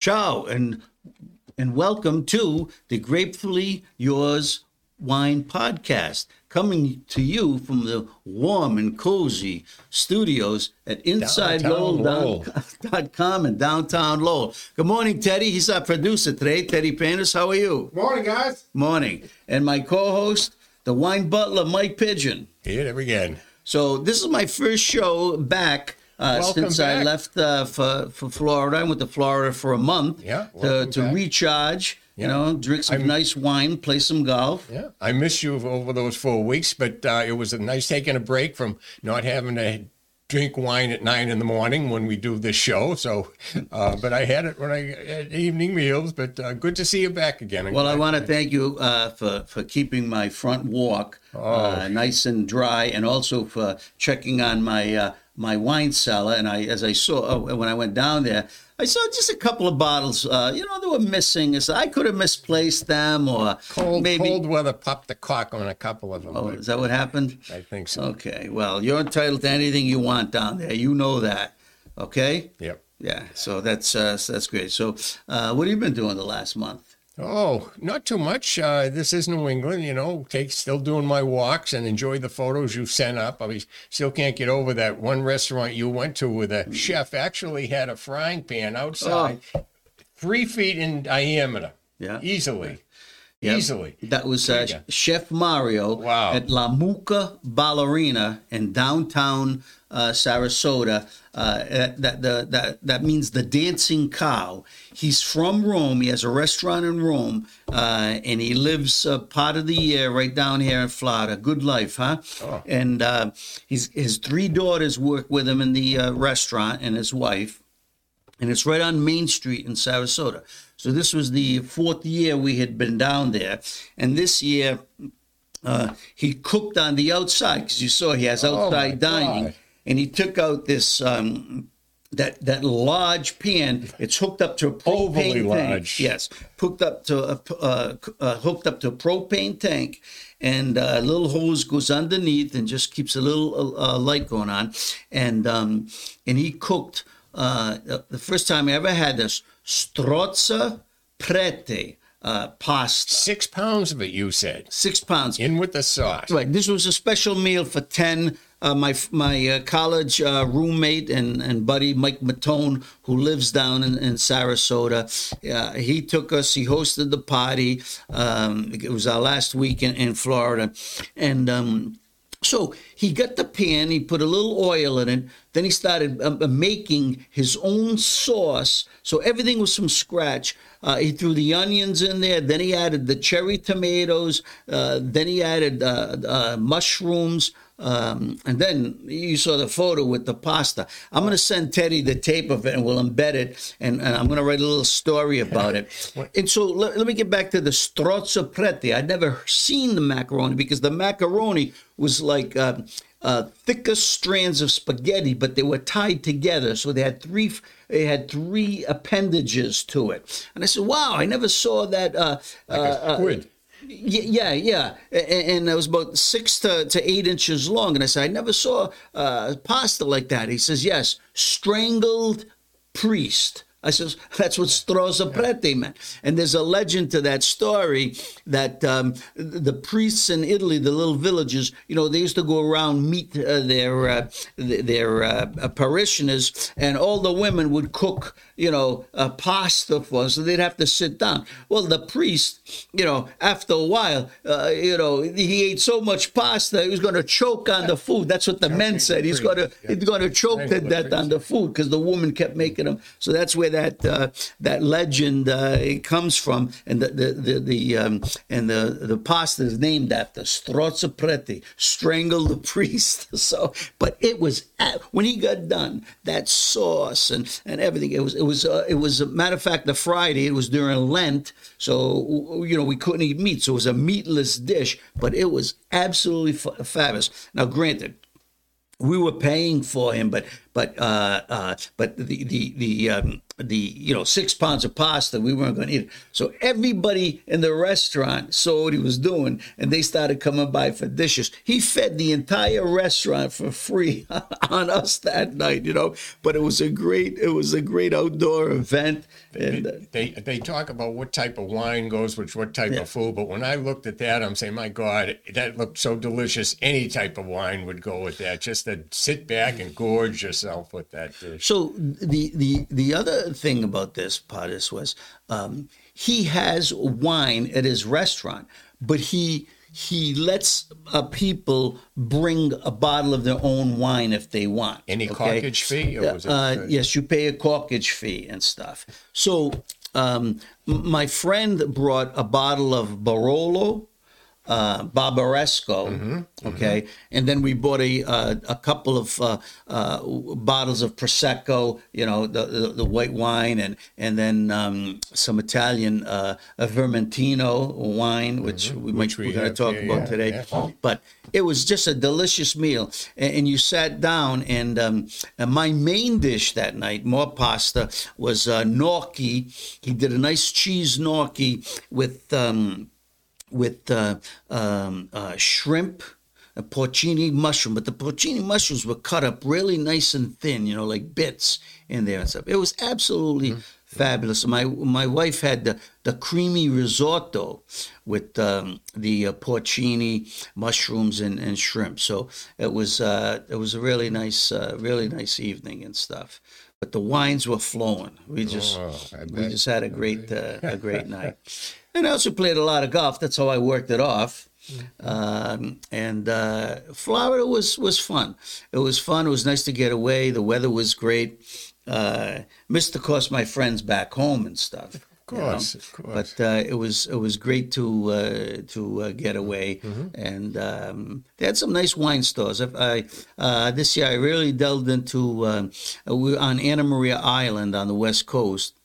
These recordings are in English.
Ciao and and welcome to the Grapefully Yours Wine Podcast, coming to you from the warm and cozy studios at InsideLowell.com and downtown Lowell. Good morning, Teddy. He's our producer today. Teddy Panos, how are you? Morning, guys. Morning. And my co-host, the wine butler, Mike Pigeon. Hit it again. So this is my first show back uh, since I left uh, for for Florida. I went to Florida for a month Yeah, to, to back. recharge. You Yeah. know, drink some I'm- nice wine, play some golf. Yeah, I missed you over those four weeks, but uh, it was a nice taking a break from not having to drink wine at nine in the morning when we do this show. So, uh, but I had it when I had evening meals. But uh, good to see you back again. I'm Well, I want to thank you uh, for for keeping my front walk uh, Oh. nice and dry, and also for checking on my uh, my wine cellar. And I, as I saw uh, when I went down there, I saw just a couple of bottles. Uh, you know, they were missing. So I could have misplaced them, or cold, maybe. cold weather popped the cork on a couple of them. Oh, is that what happened? I think so. Okay. Well, you're entitled to anything you want down there. You know that. Okay. Yep. Yeah. So that's uh, that's great. So, uh, what have you been doing the last month? Oh, not too much. Uh, this is New England, you know. Take still doing my walks and enjoy the photos you sent up. I mean, still can't get over that one restaurant you went to where the chef actually had a frying pan outside, three feet in diameter. Yeah. easily, Yep. easily. That was uh, Chef Mario Wow. at La Mucca Ballerina in downtown uh, Sarasota. Uh, that, that, that, that means the dancing cow. He's from Rome. He has a restaurant in Rome, uh, and he lives uh, part of the year right down here in Florida. Good life, huh? Oh. And uh, he's, his three daughters work with him in the uh, restaurant, and his wife and it's right on Main Street in Sarasota. So this was the fourth year we had been down there, and this year uh, he cooked on the outside because you saw he has Oh, outside my dining, God. and he took out this. Um, that, that large pan, it's hooked up to a propane Overly tank. large. Yes, hooked up to a uh, uh, hooked up to a propane tank, and uh, a little hose goes underneath and just keeps a little uh, light going on, and um, and he cooked uh, the first time I ever had this strozza prete uh, pasta, Six pounds of it, you said, six pounds. in with the sauce. Right. This was a special meal for ten. Uh, my my uh, college uh, roommate and, and buddy Mike Matone, who lives down in, in Sarasota, uh, he took us. He hosted the party. Um, it was our last week in, in Florida, and. Um, so he got the pan, he put a little oil in it, then he started um, uh, making his own sauce. So everything was from scratch. Uh, he threw the onions in there, then he added the cherry tomatoes, uh, then he added uh, uh, mushrooms. Um, and then you saw the photo with the pasta. I'm going to send Teddy the tape of it and we'll embed it. And, and I'm going to write a little story about it. and so let, let me get back to the strozzo preti. I'd never seen the macaroni because the macaroni was like uh, uh, thicker strands of spaghetti, but they were tied together. So they had three. They had three appendages to it, and I said, "Wow! I never saw that." Uh, Like uh, a squid. Y- Yeah, yeah, and it was about six to, to eight inches long. And I said, I never saw uh, pasta like that. He says, Yes, strangled priest. I says, that's what Strozza Preti meant. And there's a legend to that story that um, the priests in Italy, the little villages, you know, they used to go around meet uh, their uh, their uh, parishioners, and all the women would cook, you know, uh, pasta for us, so they'd have to sit down. Well, the priest, you know, after a while, uh, you know, he ate so much pasta, he was going to choke on the food. That's what the men said. He's going to he's going to choke to death on the food because the woman kept making him. So that's where that uh, that legend uh, it comes from, and the the the, the um, and the the pasta is named after Strozza Preti, strangle the priest. So, but it was when he got done that sauce and and everything. It was it was uh, it was a matter of fact the Friday it was during Lent, so you know we couldn't eat meat, so it was a meatless dish, but it was absolutely fa- fabulous. Now, granted we were paying for him, but but uh, uh, but the the the um, the you know six pounds of pasta we weren't going to eat it so everybody in the restaurant saw what he was doing and they started coming by for dishes he fed the entire restaurant for free on us that night you know but it was a great it was a great outdoor event and uh, They they talk about what type of wine goes with what type Yeah. of food, but when I looked at that, I'm saying, my God, that looked so delicious. Any type of wine would go with that. Just to sit back and gorge yourself with that dish. So the the the other thing about this Pottis was um, he has wine at his restaurant, but he he lets uh, people bring a bottle of their own wine if they want. Any okay? corkage fee, or was it? Uh, yes, you pay a corkage fee and stuff. So um, my friend brought a bottle of Barolo, uh, Barbaresco, Mm-hmm, okay, and then we bought a uh, a couple of uh, uh, bottles of prosecco, you know, the, the the white wine, and and then um, some Italian uh, a Vermentino wine, which we might Mm-hmm. Which we we're going to talk here, about yeah, today. yeah. But it was just a delicious meal, and, and you sat down, and, um, and my main dish that night, more pasta, was uh, gnocchi. He did a nice cheese gnocchi with. Um, with uh, um, uh, shrimp, a porcini mushroom, but the porcini mushrooms were cut up really nice and thin, you know, like bits in there and stuff. It was absolutely fabulous. My my wife had the, the creamy risotto with um, the uh, porcini mushrooms and, and shrimp. So it was uh, it was a really nice uh, really nice evening and stuff. But the wines were flowing. We just Oh, we just had a great uh, a great night. And I also played a lot of golf. That's how I worked it off. Um, and uh, Florida was was fun. It was fun. It was nice to get away. The weather was great. Uh, missed, of course, my friends back home and stuff. Of course, of course. But uh, it was it was great to uh, to uh, get away, and um, they had some nice wine stores. If I uh, this year I really delved into. We on Anna Maria Island on the west coast,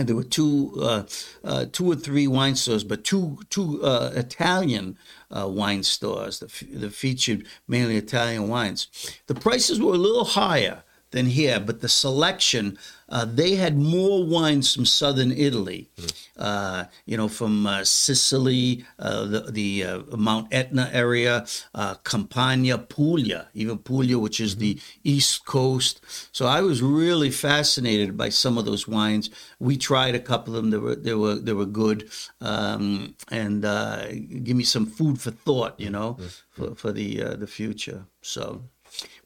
and there were two, uh, uh, two or three wine stores, but two two uh, Italian uh, wine stores that, f- that featured mainly Italian wines. The prices were a little higher than here, but the selection uh, they had more wines from southern Italy, uh, you know, from uh, Sicily, uh, the, the uh, Mount Etna area, uh, Campania, Puglia, even Puglia, which is the east coast. So I was really fascinated by some of those wines. We tried a couple of them; they were they were they were good, um, and uh, give me some food for thought, you know, for, for the uh, the future. So,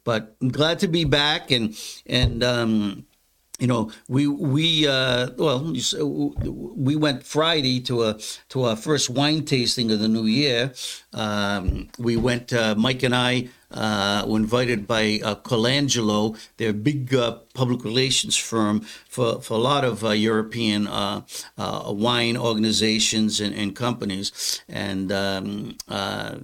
but I'm glad to be back, and and. Um, you know, we we uh, well, we went Friday to a to our first wine tasting of the new year. Um, we went, uh, Mike and I uh, were invited by uh, Colangelo, their big uh, public relations firm for, for a lot of uh, European uh, uh, wine organizations and, and companies, and um, uh,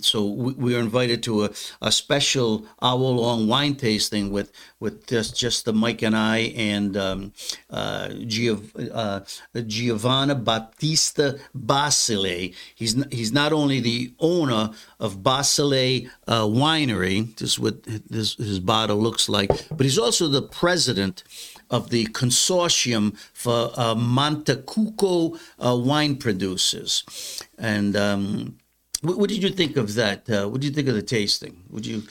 so we, we were invited to a, a special hour-long wine tasting with with just just the Mike and I and um, uh, Giov- uh, Giovanna Battista Basile. He's n- he's not only the owner of Basile Winery, this is what this, his bottle looks like, but he's also the president of the consortium for uh, Montecucco uh, wine producers, and. Um, what, what did you think of that? Uh, what did you think of the tasting? Would you?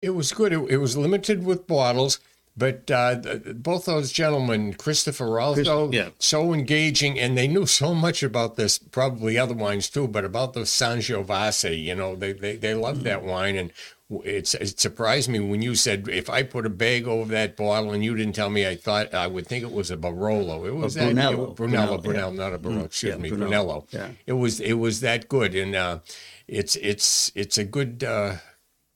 It was good. It, it was limited with bottles, but uh, th- th- both those gentlemen, Christopher also, yeah. so engaging, and they knew so much about this, probably other wines too, but about the Sangiovese, you know, they they, they loved that wine, and it's it surprised me when you said if I put a bag over that bottle and you didn't tell me, I thought I would think it was a Barolo. It was that, Brunello. it- Brunello, Brunello, Brunello, yeah. not a Barolo. excuse yeah, me, Brunello. Brunello. Yeah. It was it was that good, and uh, it's it's it's a good. Uh,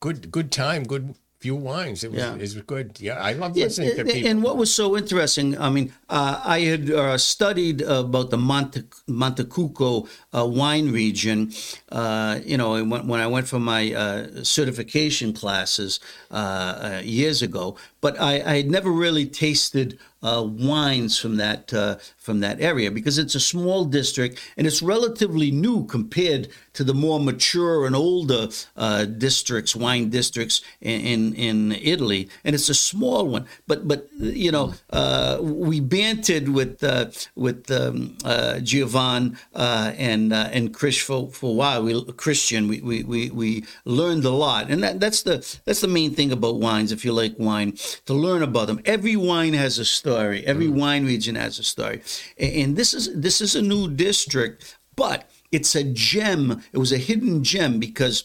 good good time, good few wines. It was Yeah. it was good. Yeah, I love Yeah, listening to and- people. And what was so interesting, I mean, uh, I had uh, studied about the Monte, uh, wine region, uh, you know, when, when I went for my uh, certification classes uh, uh, years ago, but I, I had never really tasted uh, wines from that uh, from that area because it's a small district and it's relatively new compared to the more mature and older uh, districts, wine districts in, in, in Italy, and it's a small one. But but you know uh, we bantered with uh, with um, uh, Giovan and and Chris for, for a while. We Christian we, we, we, we learned a lot, and that, that's the that's the main thing about wines. If you like wine, to learn about them. Every wine has a story. Every mm. wine region has a story, and, and this is this is a new district, but it's a gem. It was a hidden gem because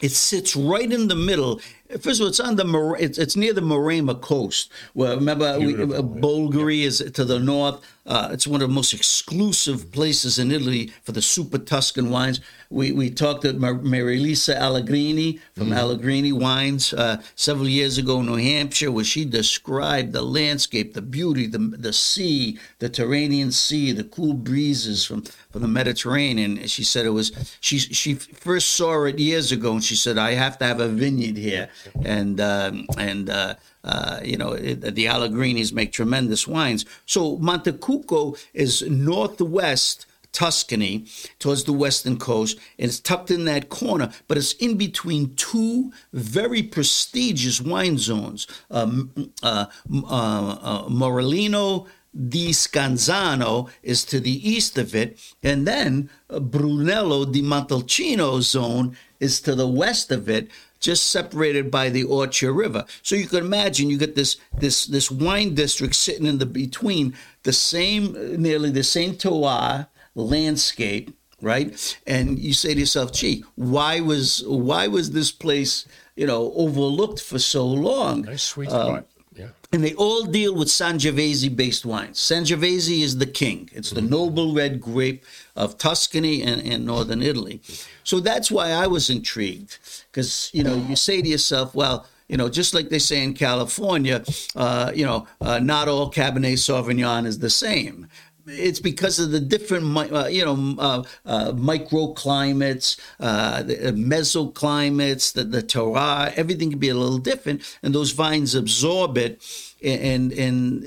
it sits right in the middle. First of all, it's on the it's, it's near the Maremma coast. Well, remember, we, uh, Bolgheri is to the north. Uh, it's one of the most exclusive places in Italy for the super Tuscan wines. We, we talked to Mar- Marilisa Allegrini from mm. Allegrini Wines uh, several years ago in New Hampshire, where she described the landscape, the beauty, the, the sea, the Tyrrhenian Sea, the cool breezes from, from the Mediterranean. And She said it was, she, she first saw it years ago, and she said, I have to have a vineyard here. And, um, and, uh, uh, you know, it, the Allegrinis make tremendous wines. So Montecucco is northwest Tuscany towards the western coast, and it's tucked in that corner, but it's in between two very prestigious wine zones, um, uh, uh, uh, Morellino di Scansano is to the east of it, and then Brunello di Montalcino zone is to the west of it just separated by the Orcia River. So you can imagine you get this this this wine district sitting in the between the same nearly the same terroir landscape, right? And you say to yourself, "Gee, why was why was this place you know overlooked for so long?" Nice sweet spot. Um, yeah. And they all deal with Sangiovese based wines. Sangiovese is the king. It's the mm-hmm. noble red grape of Tuscany and, and northern Italy. So that's why I was intrigued. Because, you know, you say to yourself, well, you know, just like they say in California, uh, you know, uh, not all Cabernet Sauvignon is the same it's because of the different, uh, you know, uh, uh, microclimates, uh, the uh, mesoclimates, the, the terroir, everything can be a little different, and those vines absorb it. And and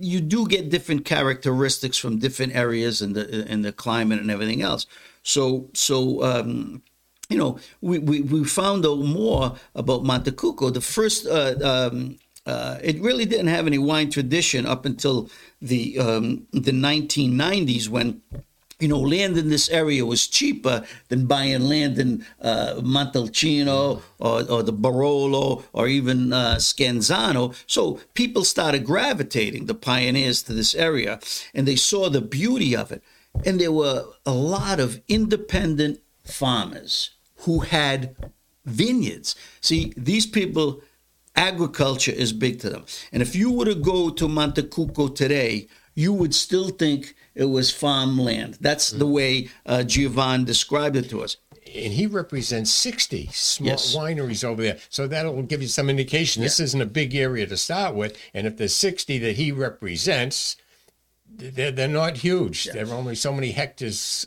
you do get different characteristics from different areas and the and the climate and everything else. So so um, you know we, we, we found out more about Montecucco. The first uh, um, uh, it really didn't have any wine tradition up until the um, the 1990s when you know, land in this area was cheaper than buying land in uh, Montalcino or, or, the Barolo or even uh, Scansano. So people started gravitating, the pioneers, to this area, and they saw the beauty of it. And there were a lot of independent farmers who had vineyards. See, these people agriculture is big to them. And if you were to go to Montecucco today, you would still think it was farmland. That's the way uh, Giovan described it to us. And he represents 60 small yes. wineries over there. So that'll give you some indication. This yeah. isn't a big area to start with. And if there's 60 that he represents, they're, they're not huge. Yeah. They're only so many hectares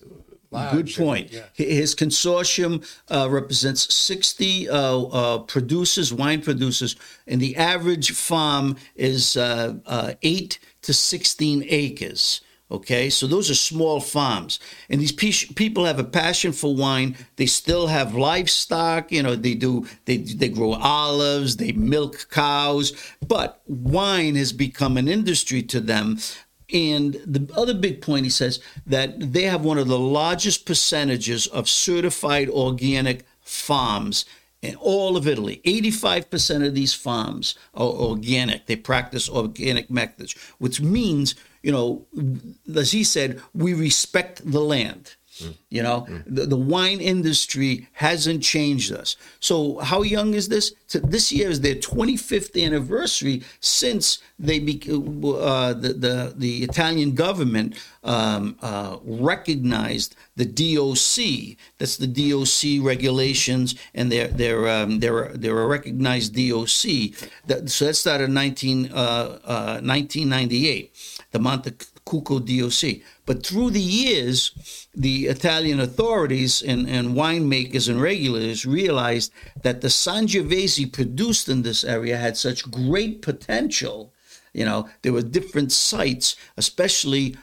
Good point. Yeah. His consortium uh, represents 60 uh, uh, producers, wine producers, and the average farm is uh, uh, 8 to 16 acres. Okay, so those are small farms, and these pe- people have a passion for wine. They still have livestock. You know, they do. They they grow olives. They milk cows. But wine has become an industry to them and the other big point, he says, that they have one of the largest percentages of certified organic farms in all of Italy. 85% of these farms are organic. They practice organic methods, which means, you know, as he said, we respect the land. You know, mm. the, the, wine industry hasn't changed us. So, how young is this? this year is their 25th anniversary since they be, uh, the, the the Italian government um, uh, recognized the DOC. That's the DOC regulations, and they're they're um, they're they're a recognized DOC. That, so that started in 19, uh, 1998. Uh, the Monte Cucco DOC. But through the years, the Italian authorities and, and winemakers and regulators realized that the Sangiovese produced in this area had such great potential You know, there were different sites, especially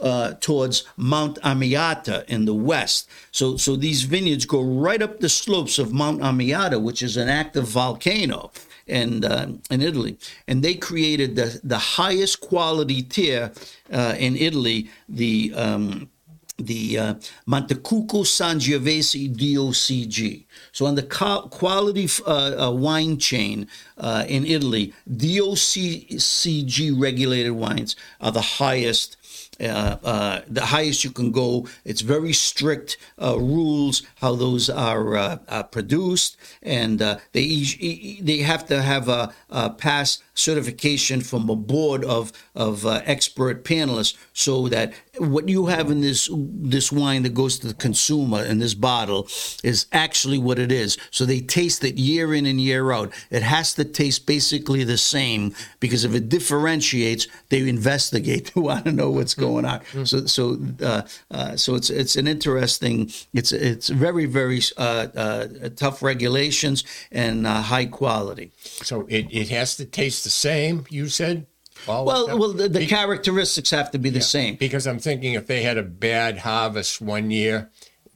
uh, towards Mount Amiata in the west. So, so these vineyards go right up the slopes of Mount Amiata, which is an active volcano in uh, in Italy, and they created the the highest quality tier uh, in Italy. The um, the uh, Montecucco Sangiovese DOCG. So on the quality uh, uh, wine chain uh, in Italy, DOCG regulated wines are the highest uh, uh, the highest you can go. It's very strict uh, rules how those are uh, uh, produced, and uh, they they have to have a, a, pass certification from a board of of expert panelists, so that what you have in this this wine that goes to the consumer in this bottle is actually what it is. So they taste it year in and year out. It has to taste basically the same because if it differentiates, they investigate. They want to know what's going on. Mm-hmm. So so uh, uh, so it's it's an interesting. It's it's very very uh, uh tough regulations and uh, high quality. So it, it has to taste the same. You said. Well, well, the, the characteristics have to be the yeah, same. Because I'm thinking if they had a bad harvest one year,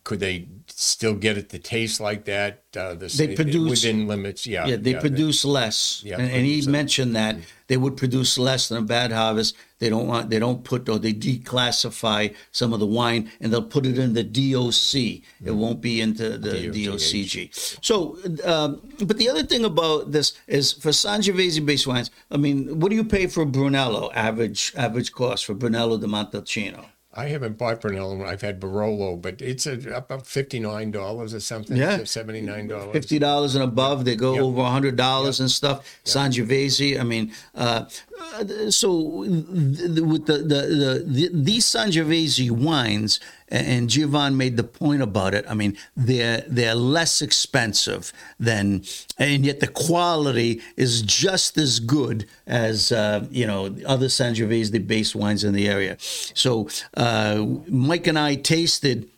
could they still get it to taste like that? Uh, the, they produce within limits. Yeah, yeah, they yeah, produce they, less. Yeah, and, and he mentioned that mm-hmm. they would produce less than a bad harvest. They don't want. They don't put or they declassify some of the wine and they'll put it in the DOC. Mm-hmm. It won't be into the DOCG. So, um, but the other thing about this is for Sangiovese based wines. I mean, what do you pay for Brunello? Average average cost for Brunello di Montalcino. I haven't bought Brunello. I've had Barolo, but it's a, about fifty nine dollars or something. Yeah, seventy nine dollars. Fifty dollars and above, they go yep. over hundred dollars yep. and stuff. Yep. Sangiovese. I mean, uh, so with the, the, the, these Sangiovese wines, and Giovanni made the point about it. I mean, they're they're less expensive than, and yet the quality is just as good as uh, you know other Sangiovese the base wines in the area. So uh, Mike and I tasted.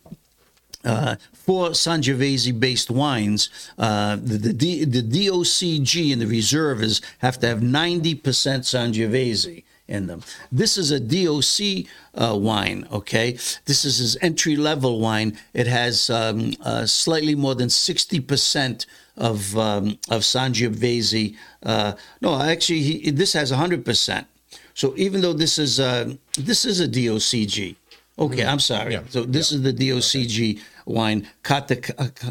Uh, four Sangiovese based wines, uh, the, the, the DOCG and the reserves have to have 90% Sangiovese in them. This is a DOC uh, wine, okay? This is his entry level wine. It has um, uh, slightly more than 60% of, um, of Sangiovese. Uh, no, actually, he, this has 100%. So even though this is, uh, this is a DOCG, okay, mm-hmm. I'm sorry. Yeah. So this yeah. is the DOCG. Okay wine, Kata,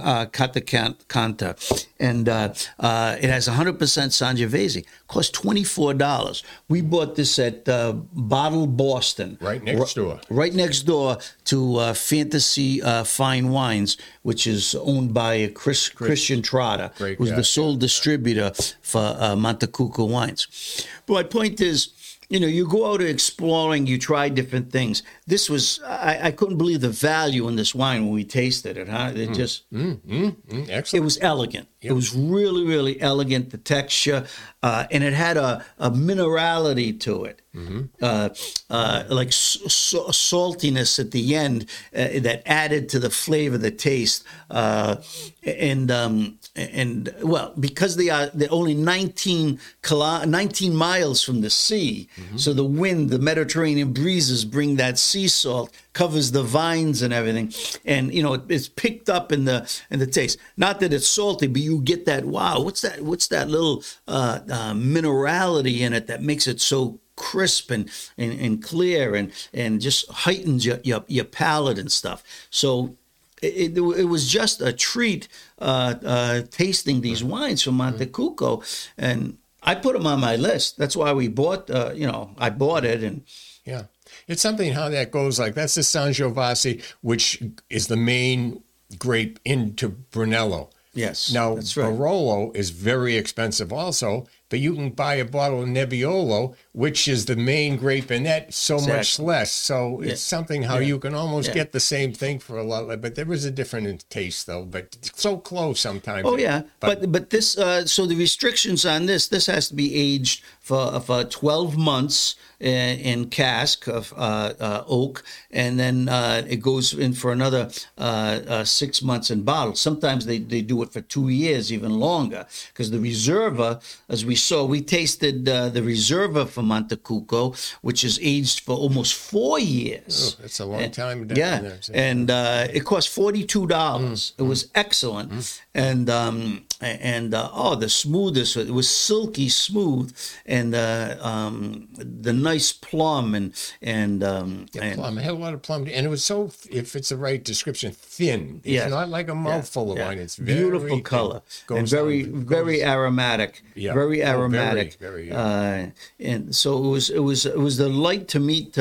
uh, Kata and uh, uh, it has 100% Sangiovese. Cost $24. We bought this at uh, Bottle Boston. Right next door. Right next door to uh, Fantasy uh, Fine Wines, which is owned by Chris, Chris, Christian Trotta, Great who's guy. the sole distributor for uh, Montecucco wines. But my point is, you know, you go out exploring, you try different things. This was, I, I couldn't believe the value in this wine when we tasted it, huh? It mm. just, mm, mm, mm, excellent. It was elegant. Yep. It was really, really elegant, the texture, uh, and it had a, a minerality to it, mm-hmm. uh, uh, like saltiness at the end uh, that added to the flavor, the taste, uh, and um, and well, because they are they're only 19, kilo, 19 miles from the sea, mm-hmm. so the wind, the Mediterranean breezes bring that sea salt covers the vines and everything, and you know it's picked up in the in the taste. Not that it's salty, but you get that wow, what's that? What's that little uh, uh, minerality in it that makes it so crisp and, and, and clear and and just heightens your, your, your palate and stuff. So it, it, it, was just a treat uh, uh, tasting these wines from Montecucco, and I put them on my list. That's why we bought. Uh, you know, I bought it, and yeah, it's something how that goes. Like that's the Sangiovese, which is the main grape into Brunello. Yes. Now, right. Barolo is very expensive also, but you can buy a bottle of Nebbiolo, which is the main grape in that, so exactly. much less. So yeah. it's something how yeah. you can almost yeah. get the same thing for a lot, but there is a different taste though, but so close sometimes. Oh yeah, but but, but this uh, so the restrictions on this this has to be aged for for twelve months in, in cask of uh, uh, oak, and then uh, it goes in for another uh, uh, six months in bottle. Sometimes they, they do it for two years, even longer, because the reserva, as we saw. We tasted uh, the Reserva from Montecucco, which is aged for almost four years. Oh, that's a long time. down Yeah, there. So- and uh, it cost forty two dollars. It was excellent, and um, and uh, oh, the smoothest. It was silky smooth, and uh, um, the nice plum and and um, and plum. It had a lot of plum, and it was so. If it's the right description, thin. It's Yeah. not like a mouthful of yeah. wine. It's very beautiful color and very on- very goes- aromatic. Yeah. very Oh, very, aromatic. very, uh, and so it was it was it was the light to meet.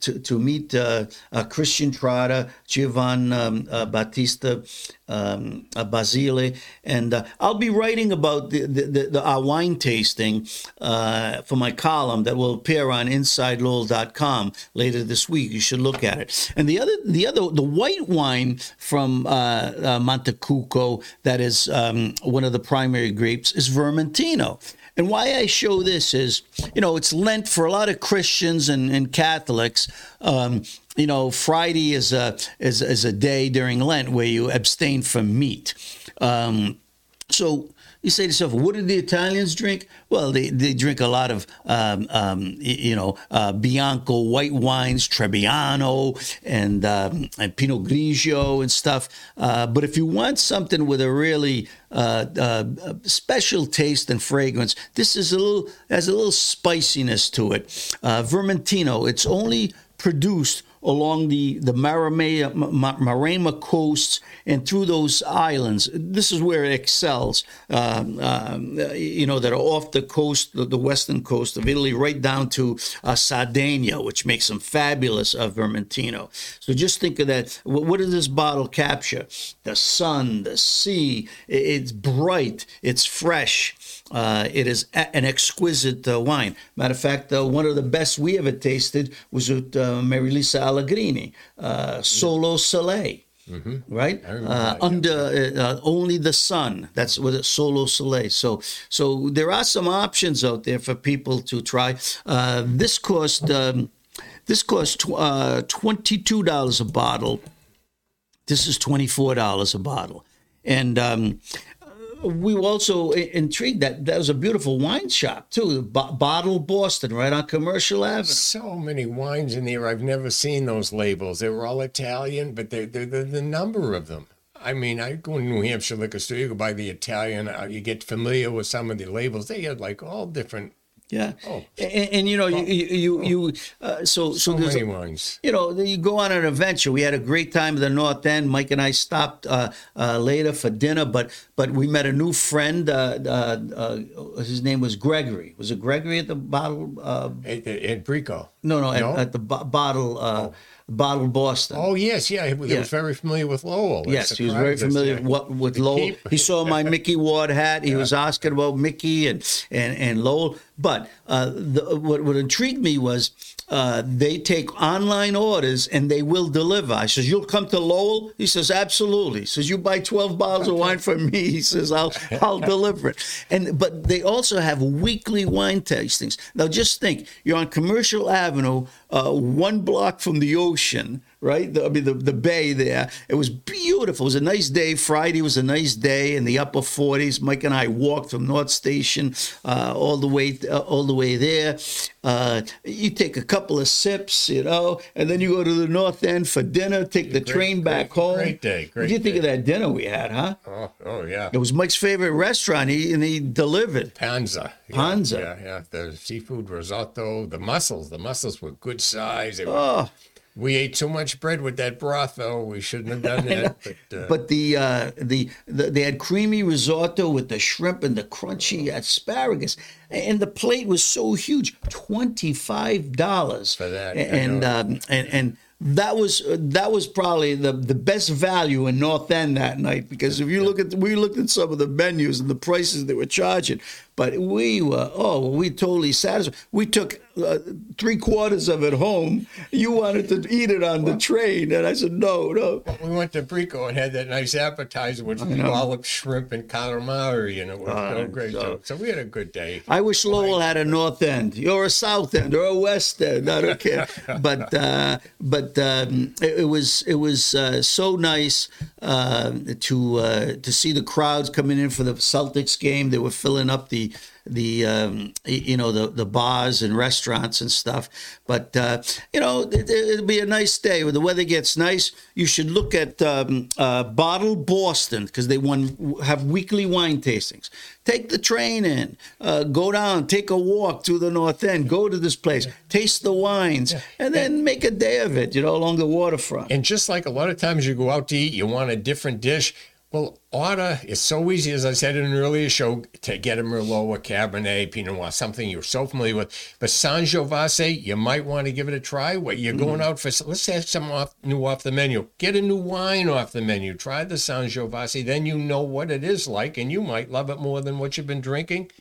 To, to meet uh, uh, Christian Trotta, Giovan um, uh, Battista um, uh, Basile, and uh, I'll be writing about the, the, the, our wine tasting uh, for my column that will appear on InsideLowell.com later this week. You should look at it. And the other, the other, the white wine from Montecucco that is um, one of the primary grapes is Vermentino. And why I show this is, you know, it's Lent for a lot of Christians and, and Catholics. Um, you know, Friday is a is, is a day during Lent where you abstain from meat. Um, so you say to yourself, what do the Italians drink? Well, they, they drink a lot of, um, um, you know, uh, Bianco white wines, Trebbiano, and, um, and Pinot Grigio and stuff. Uh, but if you want something with a really uh, uh, special taste and fragrance, this is a little has a little spiciness to it. Uh, Vermentino, it's only produced along the the Marama, Ma- Maremma coasts and through those islands. This is where it excels. Um, um, you know that are off the coast, the, the western coast of Italy, right down to uh, Sardinia, which makes them fabulous of Vermentino. So just think of that. What, what does this bottle capture? The sun, the sea. It- It's bright. It's fresh. Uh, it is a- an exquisite uh, wine. Matter of fact, uh, one of the best we ever tasted was with uh, Marilisa Allegrini, uh, Solosole. Right remember uh, under uh, only the sun. That's what it Solosole. So, so there are some options out there for people to try. Uh, this cost um, this cost tw- uh, twenty two dollars a bottle. This is twenty four dollars a bottle, and um, we were also intrigued that that was a beautiful wine shop too, Bo- Bottle Boston, right on Commercial Avenue. So many wines in there. I've never seen those labels. They were all Italian, but they they the, number of them. I mean, I go to New Hampshire liquor store. You go buy the Italian. Uh, you get familiar with some of the labels. They had like all different. Yeah, Oh. and, and you know you you you, you uh, so so, So there's many a- you know, you go on an adventure. We had a great time at the North End. Mike and I stopped uh, uh, later for dinner, but but we met a new friend. Uh, uh, uh, his name was Gregory. Was it Gregory at the bottle? Uh, At, at, at Bricco. no, no, at, No? at the bo- bottle uh, bottle Boston. Oh yes, yeah. He, he Yeah. was very familiar with Lowell. Yes, he was very familiar yeah. with, what, with Lowell. keep. He saw my Micky Ward hat. He was asking about Micky and and, and Lowell. But uh, the, what what intrigued me was uh, they take online orders and they will deliver. I says, "You'll come to Lowell?" He says, "Absolutely." He says, "You buy twelve bottles of wine from me." He says, "I'll I'll deliver it." And but they also have weekly wine tastings. Now just think, you're on Commercial Avenue, uh, one block from the ocean right? The, I mean, the, the bay there. It was beautiful. It was a nice day. Friday was a nice day in the upper 40s. Mike and I walked from North Station uh, all the way uh, all the way there. Uh, you take a couple of sips, you know, and then you go to the North End for dinner. Take the Great- train back great- home. great day, What great do you think day. of that dinner we had, huh? Oh, oh yeah. It was Mike's favorite restaurant, he, and he delivered. Panza. Panza. Yeah, yeah. The seafood risotto, the mussels. The mussels were good size. They were- Oh, We ate too much bread with that broth, though. We shouldn't have done that. But, uh, But the, uh, the the they had creamy risotto with the shrimp and the crunchy asparagus, and the plate was so huge twenty five dollars For that, and um, and and that was that was probably the the best value in North End that night because if you look at we looked at some of the menus and the prices they were charging, but we were oh we totally satisfied. We took uh, three quarters of it home. You wanted to eat it on the train, and I said no no. we went to Bricco and had that nice appetizer with scalloped shrimp and calamari, and it was so great. so- So, we had a good day. I wish Lowell had a north end. You're a south end or a west end. I don't care. But uh, but um, it, it was it was uh, so nice uh, to uh, to see the crowds coming in for the Celtics game. They were filling up the the um, you know the the bars and restaurants and stuff. But uh, you know it, will be a nice day when the weather gets nice. You should look at um, uh, Bottle Boston because they want have weekly wine tastings. Take the train in, uh, go down, take a walk to the north end, go to this place, taste the wines, and then make a day of it. You know, along the waterfront. And just like a lot of times you go out to eat, you want a different dish well, order is so easy, as I said in an earlier show, to get a Merlot, a Cabernet, Pinot Noir, something you're so familiar with. But Sangiovese, you might want to give it a try. What you're going mm. out for? Let's have some off, new off the menu. Get a new wine off the menu. Try the Sangiovese. Then you know what it is like, and you might love it more than what you've been drinking.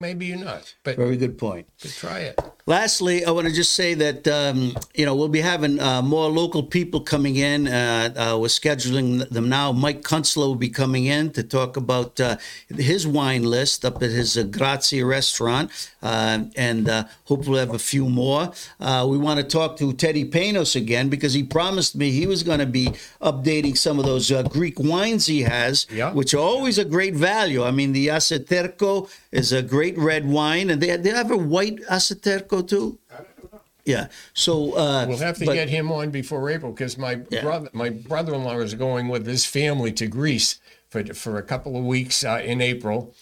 Maybe you're not. But very good point. But try it. Lastly, I want to just say that um, you know we'll be having uh, more local people coming in. Uh, uh, we're scheduling them now. Mike Kunstler will be coming in to talk about uh, his wine list up at his uh, Grazia restaurant, uh, and hopefully we'll have a few more. we want to talk to Teddy Panos again because he promised me he was going to be updating some of those Greek wines he has, yeah. which are always a great value. I mean, the Aseterko is a great red wine, and they, they have a white Too? Yeah. So uh, we'll have to but, get him on before April because my yeah. brother, my brother-in-law is going with his family to Greece for for a couple of weeks uh, in April,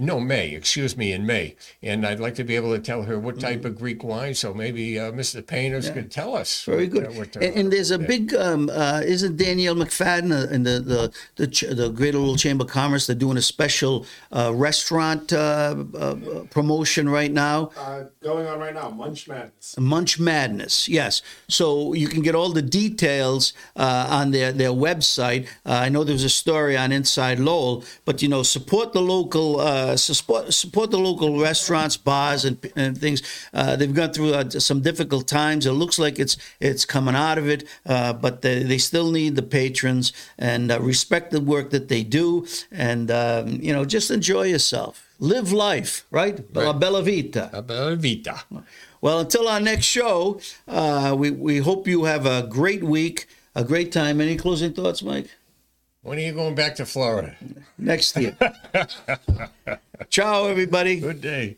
no May, excuse me, in May, and I'd like to be able to tell her what type mm-hmm. of Greek wine. So maybe uh, Mr. Painters yeah. could tell us. Very good. What, uh, and, and, there's a big, um, uh, isn't Danielle McFadden uh, and the the the, Ch- the Greater Lowell Chamber of Commerce? They're doing a special uh, restaurant uh, promotion right now. going on right now, Munch Madness. Munch Madness, yes. So you can get all the details on their their website. I know there's a story on Inside Lowell, but you know, support the local uh, support, support the local restaurants, bars, and, and things. Uh, they've gone through uh, some difficult times. It looks like it's it's coming out of it, uh, but they, they still need the patrons and uh, respect the work that they do, and um, you know just enjoy yourself, live life, right? right. La bella vita. La bella vita. Well, until our next show, we we hope you have a great week, a great time. Any closing thoughts, Mike? When are you going back to Florida? Next year. Ciao, everybody. Good day.